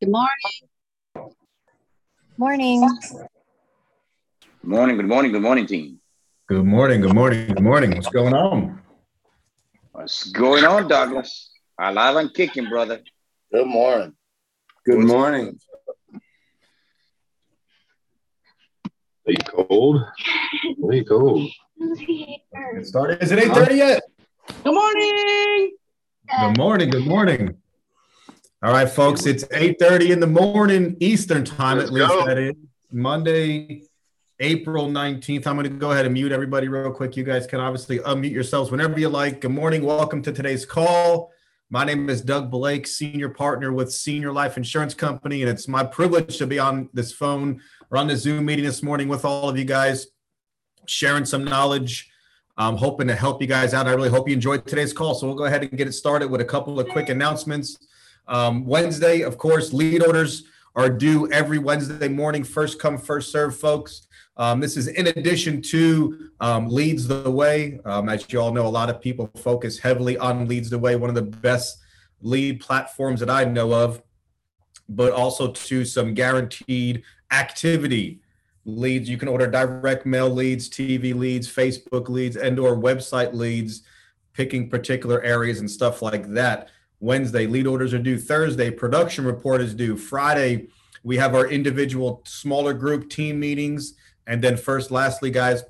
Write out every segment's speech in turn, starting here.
Good morning. Morning. Good morning, good morning, good morning, team. Good morning, good morning, good morning. What's going on? What's going on, Douglas? Alive and kicking, brother. Good morning. Good morning. Are you cold? Are you cold? It started. Is it 8:30 yet? Good morning. Good morning, good morning. All right, folks, it's 8:30 in the morning Eastern time, Let's at least go. that is. Monday, April 19th. I'm going to go ahead and mute everybody real quick. You guys can obviously unmute yourselves whenever you like. Good morning. Welcome to today's call. My name is Doug Blake, senior partner with Senior Life Insurance Company, and it's my privilege to be on this phone or on the Zoom meeting this morning with all of you guys, sharing some knowledge. I'm hoping to help you guys out. I really hope you enjoyed today's call. So we'll go ahead and get it started with a couple of quick announcements. Um, Wednesday, of course, lead orders are due every Wednesday morning. First come, first serve, folks. Um, this is in addition to um, Leads the Way. Um, as you all know, a lot of people focus heavily on Leads the Way, one of the best lead platforms that I know of, but also to some guaranteed activity leads. You can order direct mail leads, TV leads, Facebook leads, and or website leads, picking particular areas and stuff like that. Wednesday, lead orders are due. Thursday, production report is due. Friday, we have our individual smaller group team meetings. And then first, lastly, guys,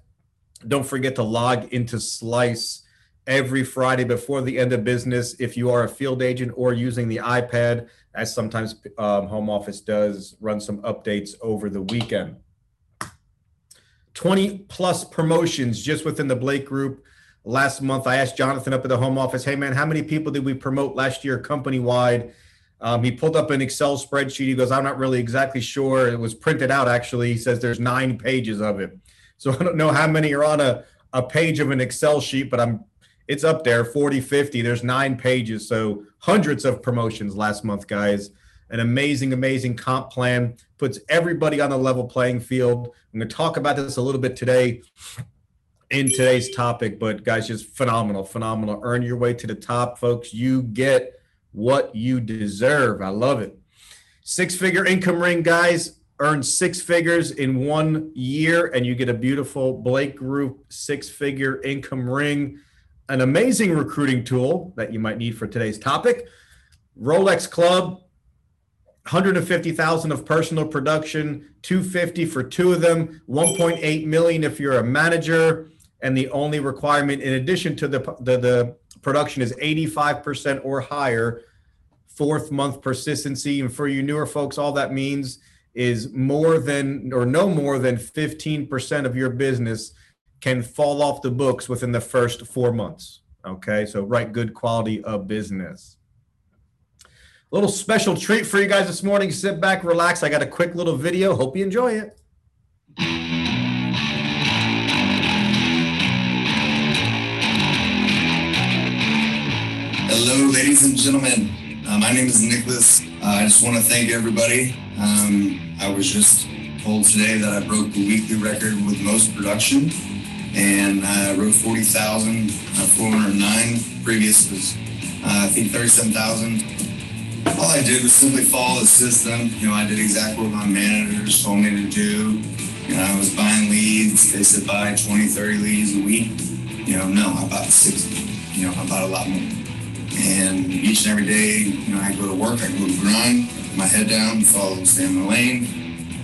don't forget to log into Slice every Friday before the end of business. If you are a field agent or using the iPad, as sometimes um, home office does, run some updates over the weekend. 20 plus promotions just within the Blake group. Last month, I asked Jonathan up at the home office, hey man, how many people did we promote last year company wide? Um, he pulled up an Excel spreadsheet. He goes, I'm not really exactly sure. It was printed out actually. He says there's nine pages of it. So I don't know how many are on a, a page of an Excel sheet, but I'm it's up there 40, 50. There's nine pages. So hundreds of promotions last month, guys. An amazing, amazing comp plan puts everybody on a level playing field. I'm going to talk about this a little bit today in today's topic, but guys, just phenomenal, phenomenal. Earn your way to the top, folks. You get what you deserve. I love it. Six figure income ring, guys. Earn six figures in one year, and you get a beautiful Blake Group six figure income ring. An amazing recruiting tool that you might need for today's topic. Rolex Club, 150,000 of personal production, 250 for two of them, 1.8 million if you're a manager, and the only requirement in addition to the the, the production is 85% or higher. Fourth month persistency. And for you newer folks all that means is more than or no more than 15% of your business can fall off the books within the first 4 months. Okay? So write good quality of business. A little special treat for you guys this morning. Sit back relax. I got a quick little video. Hope you enjoy it Hello, ladies and gentlemen. Uh, my name is Nicholas. Uh, I just want to thank everybody. Um, I was just told today that I broke the weekly record with most production, and I wrote 40,409. Previous was, uh, I think, 37,000. All I did was simply follow the system. You know, I did exactly what my managers told me to do. You know, I was buying leads. They said buy 20, 30 leads a week. You know, no, I bought 60. You know, I bought a lot more. And each and every day, you know, I go to work, I go to grind, my head down, follow, stay in the lane.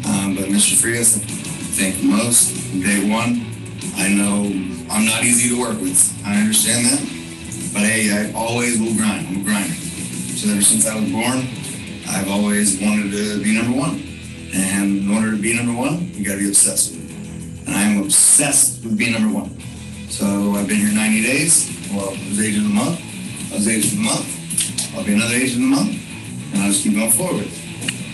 Um, but Mr. Frias, I thank you most. Day one, I know I'm not easy to work with. I understand that. But hey, I always will grind. I'm a grinder. So ever since I was born, I've always wanted to be number one. And in order to be number one, you gotta be obsessed with it. And I am obsessed with being number one. So I've been here 90 days. Well, it was agent of the month. I was agent of the month. I'll be another agent of the month. And I'll just keep going forward.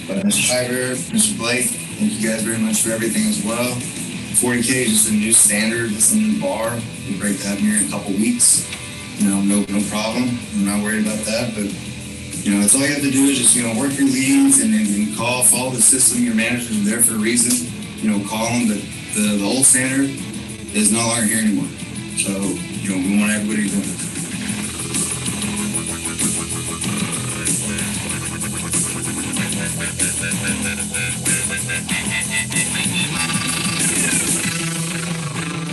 But Mr. Schreiber, Mr. Blake, thank you guys very much for everything as well. 40K is just a new standard. It's a new bar. We break that here in a couple weeks. you know, no no problem. I'm not worried about that. But you know, that's all you have to do is just you know work your leads and, and call, follow the system. Your managers are there for a reason. You know, call them. But the the old standard is no longer here anymore. So you know, we want everybody doing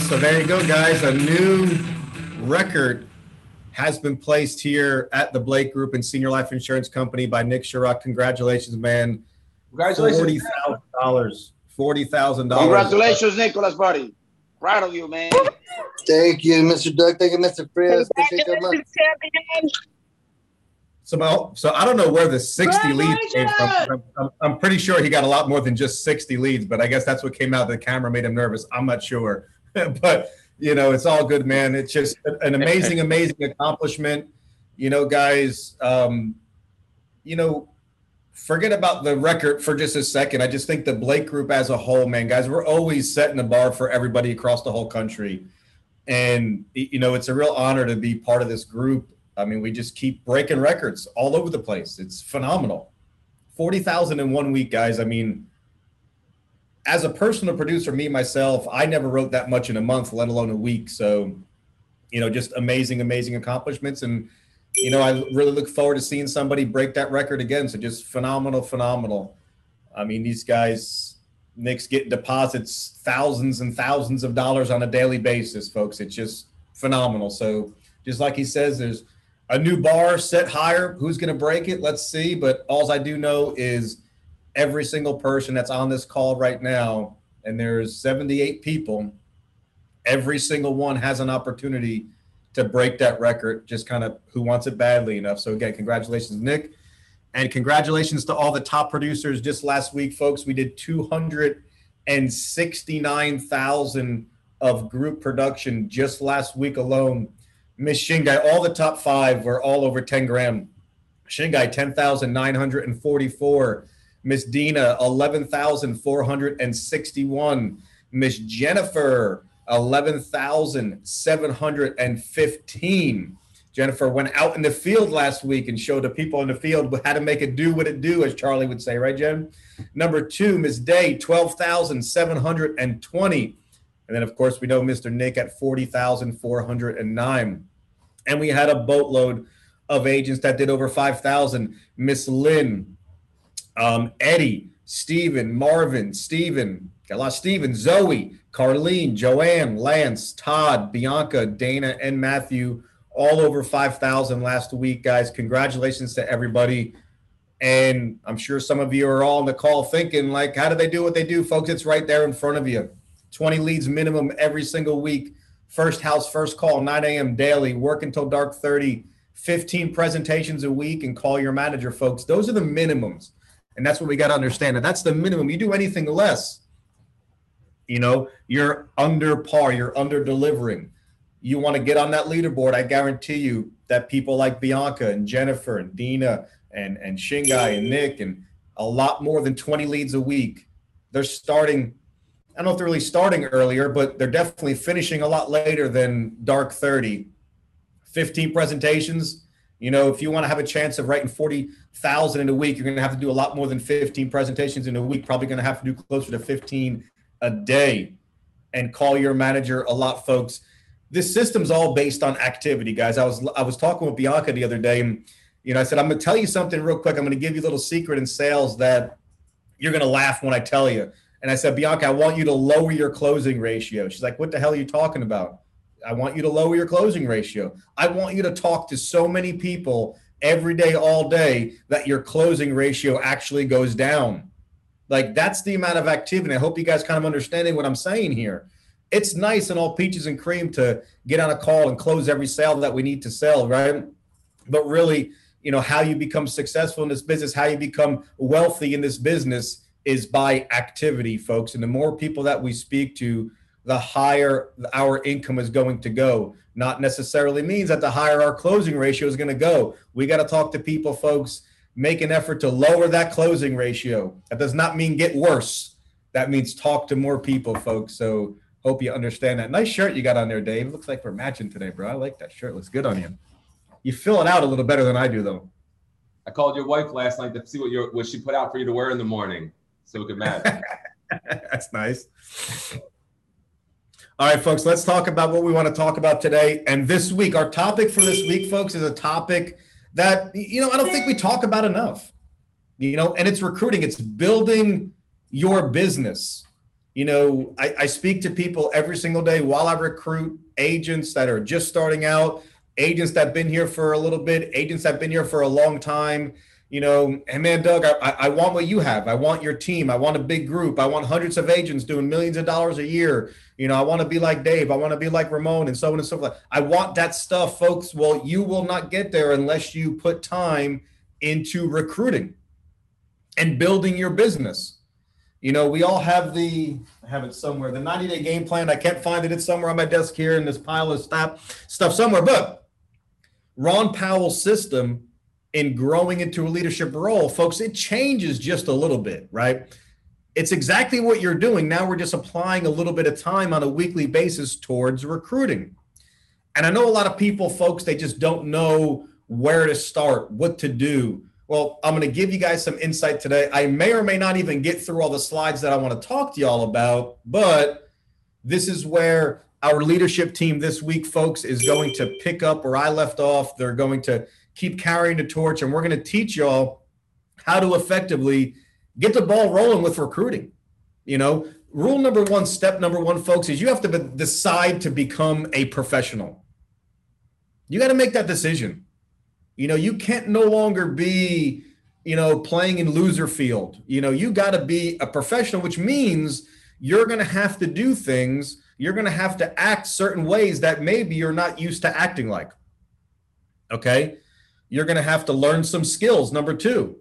So there you go, guys. A new record has been placed here at the Blake Group and Senior Life Insurance Company by Nick Sherrock. Congratulations, man. Congratulations. Forty thousand dollars. Forty thousand dollars. Congratulations, Nicholas, buddy. Proud of you, man. Thank you, Mr. Doug. Thank you, Mr. Chris. Appreciate that much. So, so I don't know where the 60 leads came from. I'm, I'm, I'm pretty sure he got a lot more than just 60 leads, but I guess that's what came out. The camera made him nervous. I'm not sure, but you know, it's all good, man. It's just an amazing, amazing accomplishment. You know, guys, um, you know, forget about the record for just a second. I just think the Blake group as a whole, man, guys, we're always setting the bar for everybody across the whole country. And, you know, it's a real honor to be part of this group. I mean, we just keep breaking records all over the place. It's phenomenal. 40,000 in one week, guys. I mean, as a personal producer, me myself, I never wrote that much in a month, let alone a week. So, you know, just amazing, amazing accomplishments. And, you know, I really look forward to seeing somebody break that record again. So just phenomenal, phenomenal. I mean, these guys, Nick's getting deposits thousands and thousands of dollars on a daily basis, folks. It's just phenomenal. So just like he says, there's a new bar set higher. Who's going to break it? Let's see. But all I do know is every single person that's on this call right now, and there's 78 people, every single one has an opportunity to break that record, just kind of who wants it badly enough. So, again, congratulations, Nick. And congratulations to all the top producers. Just last week, folks, we did 269,000 of group production just last week alone. Miss Shingai, all the top five were all over 10 grand. Shingai, 10,944. Miss Dina, 11,461. Miss Jennifer, 11,715. Jennifer went out in the field last week and showed the people in the field how to make it do what it do, as Charlie would say, right, Jen? Number two, Miss Day, 12,720. And then, of course, we know Mr. Nick at 40,409. And we had a boatload of agents that did over 5,000. Miss Lynn, um, Eddie, Stephen, Marvin, Stephen, got a lot of Stephen, Zoe, Carlene, Joanne, Lance, Todd, Bianca, Dana, and Matthew, all over 5,000 last week, guys. Congratulations to everybody. And I'm sure some of you are all on the call thinking, like, how do they do what they do, folks? It's right there in front of you. 20 leads minimum every single week. First house, first call, 9 a.m. daily, work until dark 30, 15 presentations a week, and call your manager, folks. Those are the minimums. And that's what we got to understand. And that's the minimum. You do anything less, you know, you're under par, you're under delivering. You want to get on that leaderboard. I guarantee you that people like Bianca and Jennifer and Dina and, and Shingai and Nick and a lot more than 20 leads a week, they're starting. I don't know if they're really starting earlier, but they're definitely finishing a lot later than dark 30. 15 presentations. You know, if you want to have a chance of writing 40,000 in a week, you're going to have to do a lot more than 15 presentations in a week. Probably going to have to do closer to 15 a day and call your manager a lot, folks. This system's all based on activity, guys. I was I was talking with Bianca the other day, and you know, I said, I'm gonna tell you something real quick. I'm gonna give you a little secret in sales that you're gonna laugh when I tell you. And I said, Bianca, I want you to lower your closing ratio. She's like, What the hell are you talking about? I want you to lower your closing ratio. I want you to talk to so many people every day, all day, that your closing ratio actually goes down. Like that's the amount of activity. I hope you guys kind of understanding what I'm saying here. It's nice and all peaches and cream to get on a call and close every sale that we need to sell, right? But really, you know, how you become successful in this business, how you become wealthy in this business is by activity, folks. And the more people that we speak to, the higher our income is going to go. Not necessarily means that the higher our closing ratio is going to go. We got to talk to people, folks. Make an effort to lower that closing ratio. That does not mean get worse. That means talk to more people, folks. So Hope you understand that. Nice shirt you got on there, Dave. Looks like we're matching today, bro. I like that shirt. Looks good on you. You fill it out a little better than I do, though. I called your wife last night to see what your what she put out for you to wear in the morning, so we could match. That's nice. All right, folks, let's talk about what we want to talk about today. And this week, our topic for this week, folks, is a topic that, you know, I don't think we talk about enough, you know, and it's recruiting, it's building your business. You know, I, I speak to people every single day while I recruit agents that are just starting out, agents that have been here for a little bit, agents that have been here for a long time you know, hey man, Doug, I, I want what you have. I want your team. I want a big group. I want hundreds of agents doing millions of dollars a year. You know, I want to be like Dave. I want to be like Ramon and so on and so forth. I want that stuff, folks. Well, you will not get there unless you put time into recruiting and building your business. You know, we all have the I have it somewhere, the 90 day game plan. I can't find it. It's somewhere on my desk here in this pile of stuff, stuff somewhere. But Ron Powell's system in growing into a leadership role, folks, it changes just a little bit, right? It's exactly what you're doing. Now we're just applying a little bit of time on a weekly basis towards recruiting. And I know a lot of people, folks, they just don't know where to start, what to do. Well, I'm going to give you guys some insight today. I may or may not even get through all the slides that I want to talk to y'all about, but this is where our leadership team this week, folks, is going to pick up where I left off. They're going to keep carrying the torch, and we're going to teach y'all how to effectively get the ball rolling with recruiting. You know, rule number one, step number one, folks, is you have to be- decide to become a professional. You got to make that decision. You know, you can't no longer be, you know, playing in loser field. You know, you got to be a professional, which means you're going to have to do things. You're going to have to act certain ways that maybe you're not used to acting like. Okay you're going to have to learn some skills. Number two,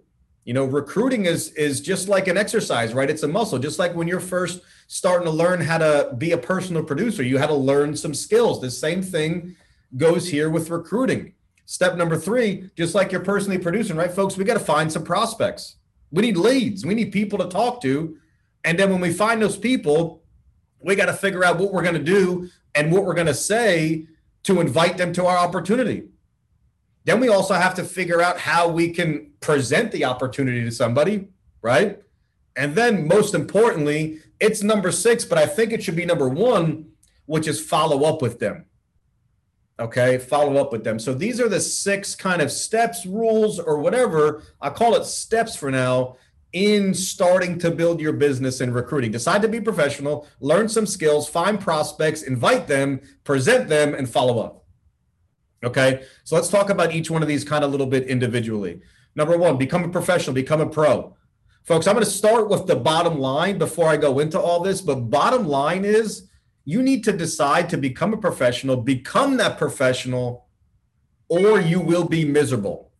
you know, recruiting is is just like an exercise, right? It's a muscle. Just like when you're first starting to learn how to be a personal producer, you had to learn some skills. The same thing goes here with recruiting. Step number three, just like you're personally producing, right, folks? We got to find some prospects. We need leads. We need people to talk to. And then when we find those people, we got to figure out what we're going to do and what we're going to say to invite them to our opportunity. Then we also have to figure out how we can present the opportunity to somebody, right? And then most importantly, it's number six, but I think it should be number one, which is follow up with them. Okay, follow up with them. So these are the six kind of steps, rules, or whatever. I call it steps for now in starting to build your business and recruiting. Decide to be professional, learn some skills, find prospects, invite them, present them, and follow up. Okay. So let's talk about each one of these kind of a little bit individually. Number one, become a professional, become a pro. Folks, I'm going to start with the bottom line before I go into all this. But bottom line is you need to decide to become a professional, become that professional, or you will be miserable.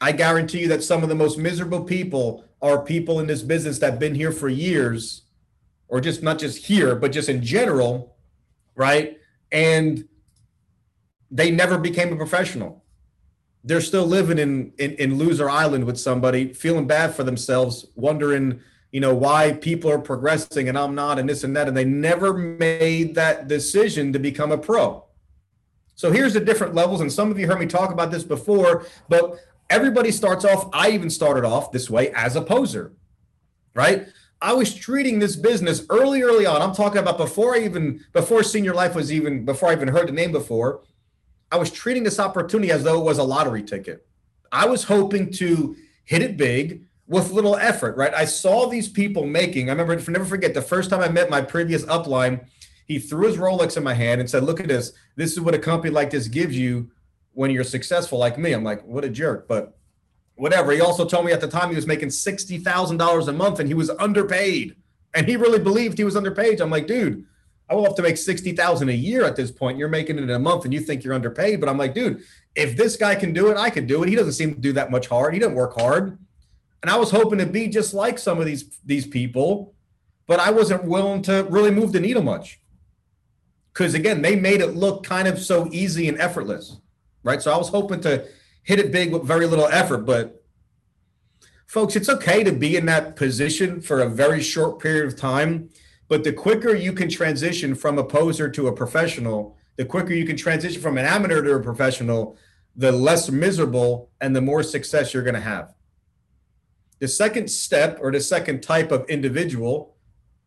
I guarantee you that some of the most miserable people are people in this business that have been here for years, or just not just here, but just in general, right? And they never became a professional. They're still living in, in, in loser island with somebody, feeling bad for themselves, wondering, you know, why people are progressing and I'm not, and this and that. And they never made that decision to become a pro. So here's the different levels. And some of you heard me talk about this before, but everybody starts off, I even started off this way as a poser, right? I was treating this business early, early on. I'm talking about before I even, before senior life was even, before I even heard the name before. I was treating this opportunity as though it was a lottery ticket. I was hoping to hit it big with little effort, right? I saw these people making. I remember, never forget, the first time I met my previous upline, he threw his Rolex in my hand and said, "Look at this. This is what a company like this gives you when you're successful, like me." I'm like, "What a jerk!" But whatever. He also told me at the time he was making sixty thousand dollars a month and he was underpaid, and he really believed he was underpaid. I'm like, dude I will have to make 60,000 a year at this point. You're making it in a month and you think you're underpaid. But I'm like, dude, if this guy can do it, I can do it. He doesn't seem to do that much hard. He doesn't work hard. And I was hoping to be just like some of these these people, but I wasn't willing to really move the needle much. Because again, they made it look kind of so easy and effortless. Right. So I was hoping to hit it big with very little effort. But folks, it's okay to be in that position for a very short period of time But the quicker you can transition from a poser to a professional, the quicker you can transition from an amateur to a professional, the less miserable and the more success you're going to have. The second step or the second type of individual,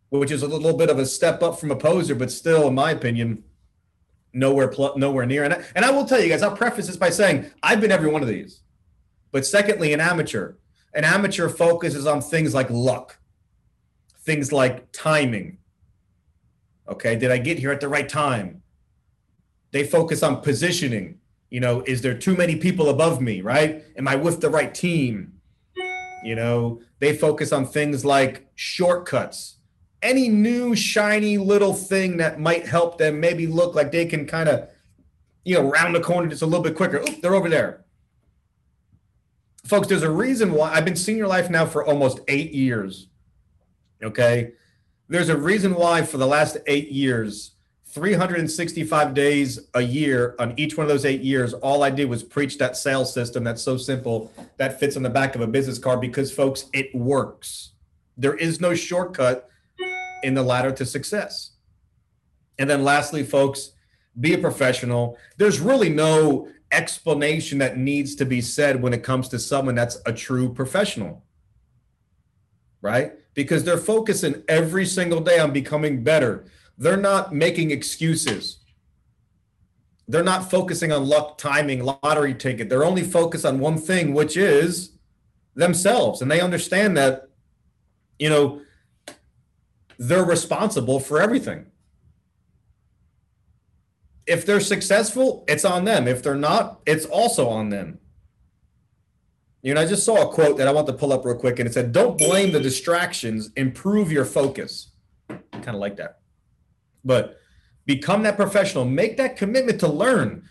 which is a little bit of a step up from a poser, but still, in my opinion, nowhere pl- nowhere near. And I, and I will tell you guys, I'll preface this by saying I've been every one of these. But secondly, an amateur. An amateur focuses on things like luck, things like timing. Okay, did I get here at the right time? They focus on positioning. You know, is there too many people above me, right? Am I with the right team? You know, they focus on things like shortcuts. Any new shiny little thing that might help them maybe look like they can kind of, you know, round the corner just a little bit quicker. Oop, they're over there folks, there's a reason why I've been senior life now for almost eight years. Okay. There's a reason why for the last eight years, 365 days a year on each one of those eight years, all I did was preach that sales system that's so simple that fits on the back of a business card because, folks, it works. There is no shortcut in the ladder to success. And then, lastly, folks, be a professional. There's really no explanation that needs to be said when it comes to someone that's a true professional, right? Because they're focusing every single day on becoming better. They're not making excuses. They're not focusing on luck, timing, lottery ticket. They're only focused on one thing, which is themselves. And they understand that, you know, they're responsible for everything if they're successful, it's on them. If they're not, it's also on them. You know, I just saw a quote that I want to pull up real quick, and it said, Don't blame the distractions, improve your focus. Kind of like that. But become that professional, make that commitment to learn.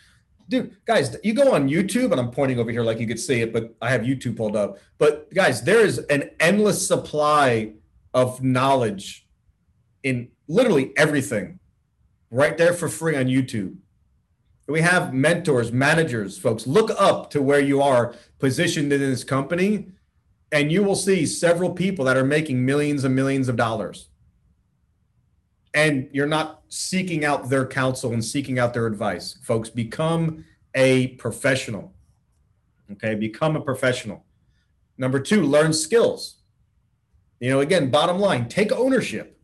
Dude, guys, you go on YouTube, and I'm pointing over here like you could see it, but I have YouTube pulled up. But guys, there is an endless supply of knowledge in literally everything right there for free on YouTube. We have mentors, managers, folks. Look up to where you are positioned in this company, and you will see several people that are making millions and millions of dollars. And you're not seeking out their counsel and seeking out their advice. Folks, become a professional. Okay, become a professional. Number two, learn skills. You know, again, bottom line, take ownership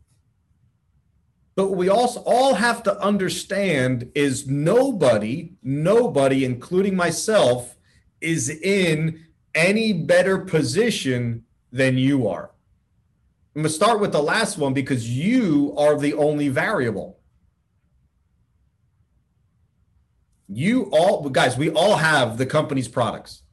but we also all have to understand is nobody, nobody, including myself, is in any better position than you are. I'm going to start with the last one because you are the only variable. You all, guys, we all have the company's products.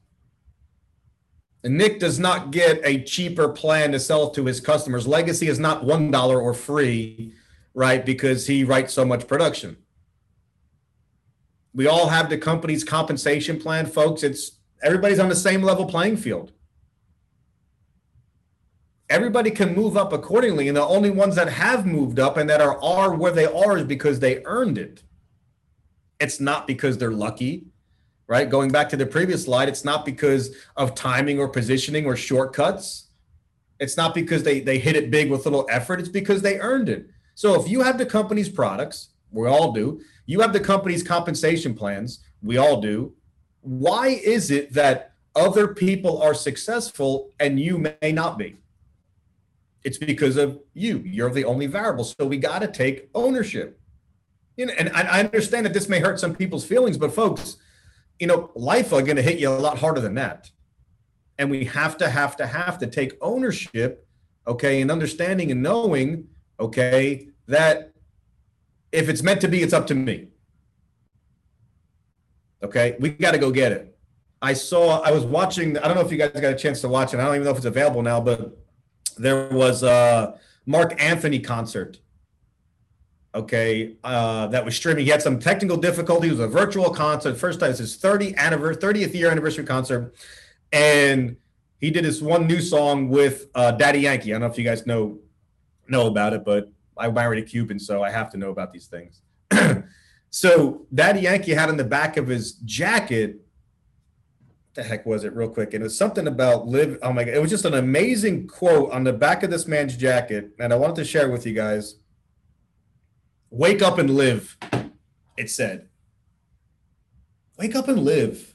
And Nick does not get a cheaper plan to sell to his customers. Legacy is not $1 or free right? Because he writes so much production. We all have the company's compensation plan, folks. It's everybody's on the same level playing field. Everybody can move up accordingly, and the only ones that have moved up and that are are where they are is because they earned it. It's not because they're lucky, right? Going back to the previous slide, it's not because of timing or positioning or shortcuts. It's not because they they hit it big with little effort. It's because they earned it. So if you have the company's products, we all do, you have the company's compensation plans, we all do. Why is it that other people are successful and you may not be? It's because of you. You're the only variable. So we got to take ownership. And I understand that this may hurt some people's feelings, but folks, you know, life are going to hit you a lot harder than that. And we have to, have to, have to take ownership, okay, and understanding and knowing okay, that if it's meant to be, it's up to me. Okay, we got to go get it. I saw, I was watching, I don't know if you guys got a chance to watch it. I don't even know if it's available now, but there was a Marc Anthony concert. Okay, uh, that was streaming. He had some technical difficulties. It was a virtual concert. First time, it's his 30 anniversary, 30th year anniversary concert. And he did this one new song with uh, Daddy Yankee. I don't know if you guys know know about it, but I married a Cuban, so I have to know about these things. so that Yankee had on the back of his jacket, the heck was it, real quick? And it was something about live. Oh my god, it was just an amazing quote on the back of this man's jacket, and I wanted to share with you guys. Wake up and live, it said. Wake up and live.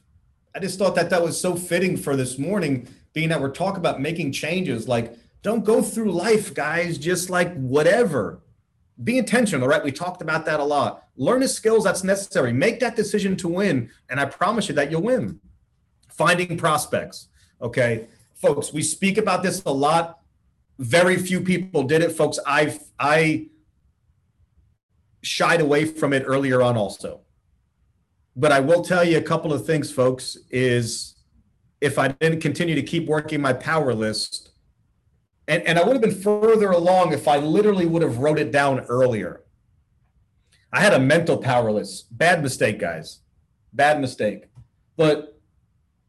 I just thought that that was so fitting for this morning, being that we're talking about making changes. Like, don't go through life, guys, just like whatever. Be intentional, right? We talked about that a lot. Learn the skills that's necessary. Make that decision to win, and I promise you that you'll win. Finding prospects, okay, folks. We speak about this a lot. Very few people did it, folks. I I shied away from it earlier on, also. But I will tell you a couple of things, folks. Is if I didn't continue to keep working my power list, and, and I would have been further along if I literally would have wrote it down earlier. I had a mental power list. Bad mistake, guys. Bad mistake. But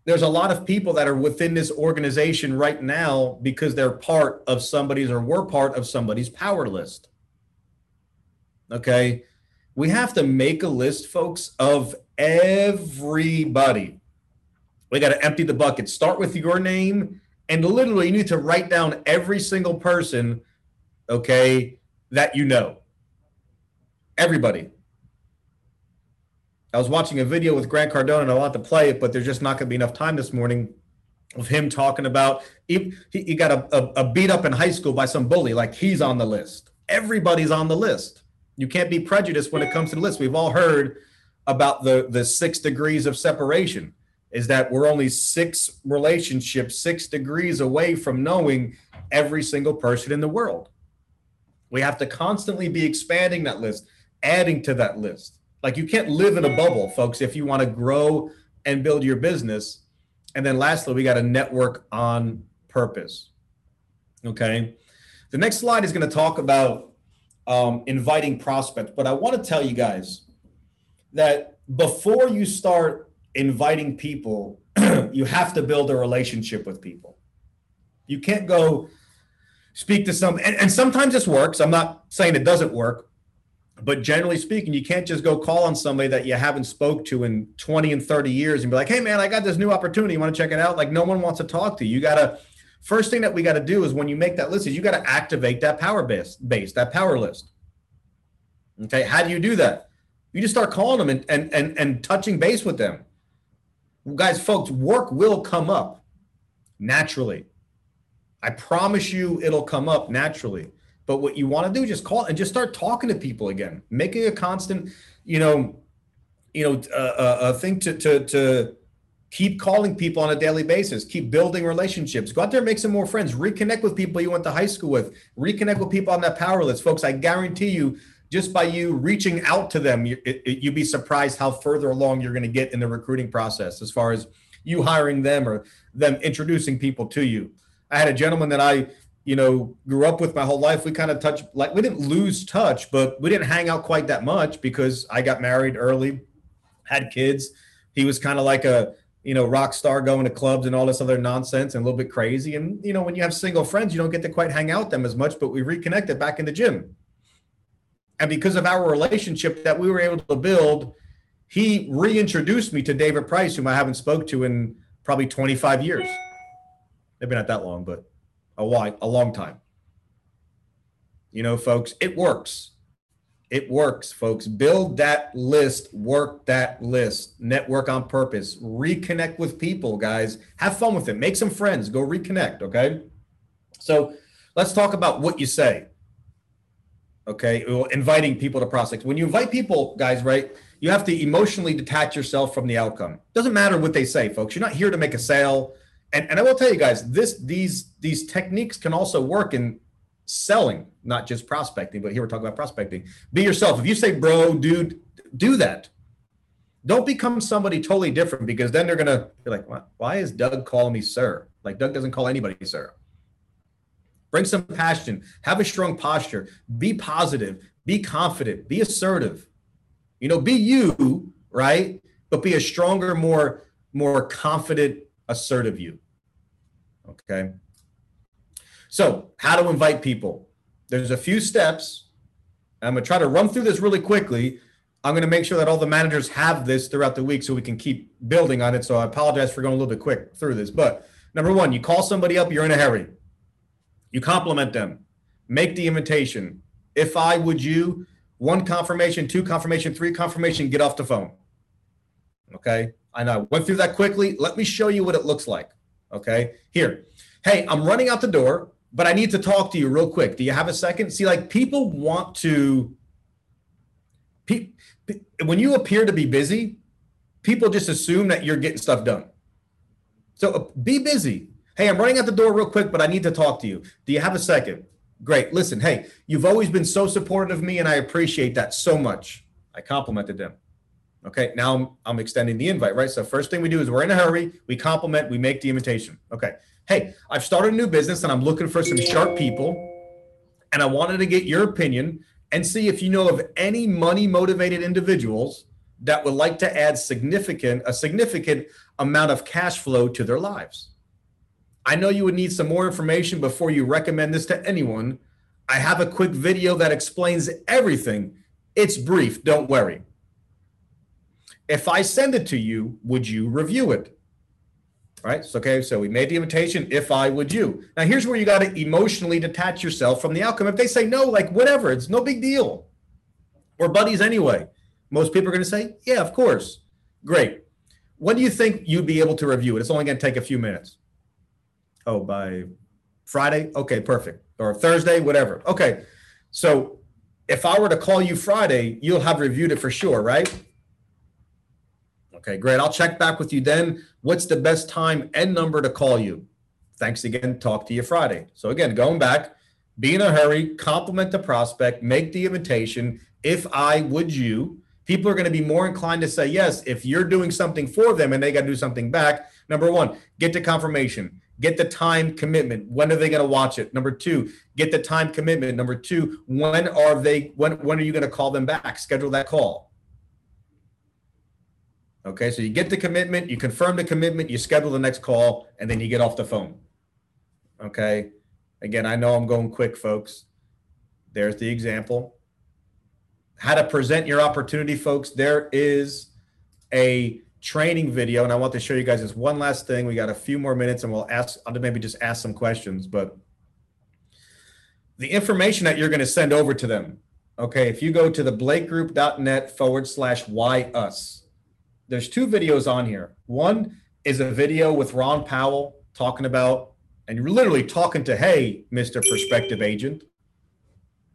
there's a lot of people that are within this organization right now because they're part of somebody's or were part of somebody's power list. Okay. We have to make a list, folks, of everybody. We got to empty the bucket. Start with your name and literally you need to write down every single person, okay, that you know. Everybody. I was watching a video with Grant Cardone and I want to play it, but there's just not going to be enough time this morning of him talking about he, he got a, a, a beat up in high school by some bully. Like he's on the list. Everybody's on the list. You can't be prejudiced when it comes to the list. We've all heard about the the six degrees of separation is that we're only six relationships, six degrees away from knowing every single person in the world. We have to constantly be expanding that list, adding to that list. Like you can't live in a bubble, folks, if you want to grow and build your business. And then lastly, we got to network on purpose. Okay. The next slide is going to talk about um, inviting prospects, but I want to tell you guys that before you start inviting people, you have to build a relationship with people. You can't go speak to some, and, and sometimes this works. I'm not saying it doesn't work, but generally speaking, you can't just go call on somebody that you haven't spoke to in 20 and 30 years and be like, hey man, I got this new opportunity. You want to check it out? Like no one wants to talk to you. You gotta first thing that we got to do is when you make that list is you got to activate that power base, base, that power list. Okay, how do you do that? You just start calling them and and and, and touching base with them guys, folks, work will come up naturally. I promise you it'll come up naturally. But what you want to do just call and just start talking to people again, making a constant, you know, you know, a uh, uh thing to to to keep calling people on a daily basis, keep building relationships, go out there and make some more friends, reconnect with people you went to high school with, reconnect with people on that power list, folks. I guarantee you just by you reaching out to them, you, you'd be surprised how further along you're going to get in the recruiting process as far as you hiring them or them introducing people to you. I had a gentleman that I, you know, grew up with my whole life. We kind of touched, like, we didn't lose touch, but we didn't hang out quite that much because I got married early, had kids. He was kind of like a, you know, rock star going to clubs and all this other nonsense and a little bit crazy. And, you know, when you have single friends, you don't get to quite hang out with them as much, but we reconnected back in the gym and because of our relationship that we were able to build, he reintroduced me to David Price, whom I haven't spoke to in probably 25 years. Maybe not that long, but a while, a long time. You know, folks, it works. It works, folks. Build that list, work that list, network on purpose, reconnect with people, guys. Have fun with it. Make some friends. Go reconnect, okay? So let's talk about what you say okay? Inviting people to prospects. When you invite people guys right you have to emotionally detach yourself from the outcome. Doesn't matter what they say folks. You're not here to make a sale. And, and i will tell you guys this these these techniques can also work in selling not just prospecting but here we're talking about prospecting. Be yourself. If you say bro dude do that don't become somebody totally different because then they're gonna be like why is doug calling me sir? Like doug doesn't call anybody sir Bring some passion. Have a strong posture. Be positive. Be confident. Be assertive. You know, be you, right? But be a stronger, more more confident, assertive you. Okay. So, how to invite people? There's a few steps. I'm going to try to run through this really quickly. I'm going to make sure that all the managers have this throughout the week so we can keep building on it. So I apologize for going a little bit quick through this. But number one, you call somebody up, you're in a hurry. You compliment them, make the invitation. If I would you, One confirmation, two confirmation, three confirmation, get off the phone. Okay. I know I went through that quickly. Let me show you what it looks like. Okay. Here. Hey, I'm running out the door, but I need to talk to you real quick. Do you have a second? See, like people want to, when you appear to be busy, people just assume that you're getting stuff done. So uh, be busy. Hey, I'm running out the door real quick, but I need to talk to you. Do you have a second? Great. Listen, hey, you've always been so supportive of me, and I appreciate that so much. I complimented them. Okay, now I'm, I'm extending the invite, right? So first thing we do is we're in a hurry, we compliment, we make the invitation. Okay. Hey, I've started a new business and I'm looking for some sharp people, and I wanted to get your opinion and see if you know of any money motivated individuals that would like to add significant a significant amount of cash flow to their lives. I know you would need some more information before you recommend this to anyone. I have a quick video that explains everything. It's brief, don't worry. If I send it to you, would you review it? All right. So, okay. So we made the invitation. If I would you. Now, here's where you got to emotionally detach yourself from the outcome. If they say no, like whatever, it's no big deal. We're buddies anyway. Most people are going to say, yeah, of course. Great. When do you think you'd be able to review it? It's only going to take a few minutes. Oh, by Friday? Okay, perfect. Or Thursday, whatever. Okay. So if I were to call you Friday, you'll have reviewed it for sure, right? Okay, great. I'll check back with you then. What's the best time and number to call you? Thanks again. Talk to you Friday. So, again, going back, be in a hurry, compliment the prospect, make the invitation. If I would you, people are going to be more inclined to say yes if you're doing something for them and they got to do something back. Number one, get the confirmation, get the time commitment. When are they going to watch it? Number two, get the time commitment. Number two, when are they? When when are you going to call them back? Schedule that call. Okay, so you get the commitment, you confirm the commitment, you schedule the next call, and then you get off the phone. Okay, again, I know I'm going quick, folks. There's the example. How to present your opportunity, folks. There is a training video, and I want to show you guys this one last thing. We got a few more minutes, and we'll ask, I'll maybe just ask some questions, but the information that you're going to send over to them. Okay, if you go to the blakegroup.net forward slash why us, there's two videos on here. One is a video with Ron Powell talking about, and you're literally talking to, hey, Mr. Prospective Agent.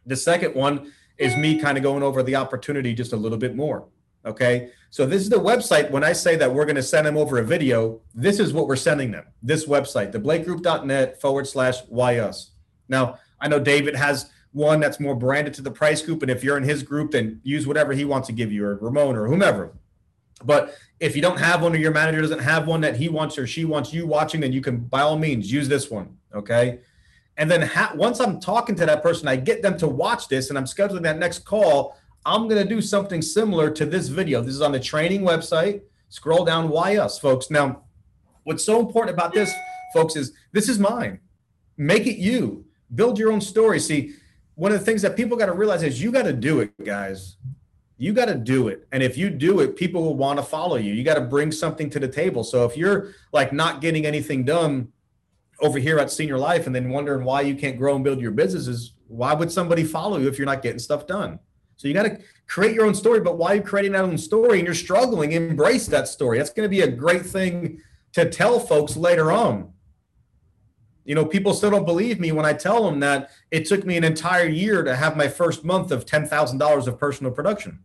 The second one is me kind of going over the opportunity just a little bit more. Okay. So this is the website. When I say that we're going to send them over a video, this is what we're sending them. This website, the blakegroup.net forward slash why us. Now, I know David has one that's more branded to the price group. And if you're in his group, then use whatever he wants to give you or Ramon or whomever. But if you don't have one or your manager doesn't have one that he wants or she wants you watching, then you can by all means use this one. Okay. And then ha- once I'm talking to that person, I get them to watch this and I'm scheduling that next call. I'm going to do something similar to this video. This is on the training website. Scroll down, why us, folks. Now, what's so important about this, folks, is this is mine. Make it you. Build your own story. See, one of the things that people got to realize is you got to do it, guys. You got to do it. And if you do it, people will want to follow you. You got to bring something to the table. So if you're like not getting anything done over here at Senior Life and then wondering why you can't grow and build your businesses, why would somebody follow you if you're not getting stuff done? So you got to create your own story. But while you're creating that own story and you're struggling, embrace that story. That's going to be a great thing to tell folks later on. You know, people still don't believe me when I tell them that it took me an entire year to have my first month of $10,000 of personal production.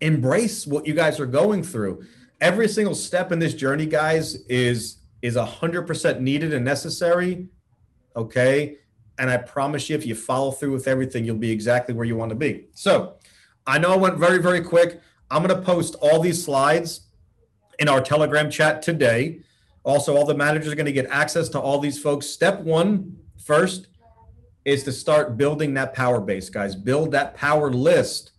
Embrace what you guys are going through. Every single step in this journey, guys, is is 100% needed and necessary. Okay? And I promise you if you follow through with everything, you'll be exactly where you want to be. So, I know I went very very quick. I'm going to post all these slides in our Telegram chat today. Also, all the managers are going to get access to all these folks. Step one first is to start building that power base, guys. Build that power list.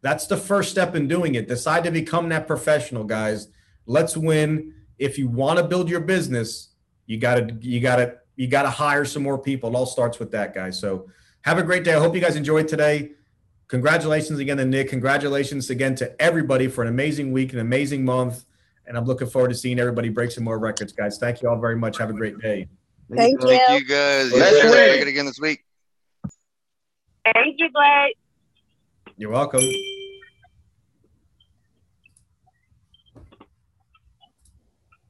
That's the first step in doing it. Decide to become that professional, guys. Let's win. If you want to build your business, you got to you got to you got to hire some more people. It all starts with that, guys. So have a great day. I hope you guys enjoyed today. Congratulations again to Nick. Congratulations again to everybody for an amazing week, an amazing month. And I'm looking forward to seeing everybody break some more records, guys. Thank you all very much. Have a great day. Thank Thank you. you guys. Let's Yes, sir. win. Make it again this week. Thank you, Blake. You're welcome.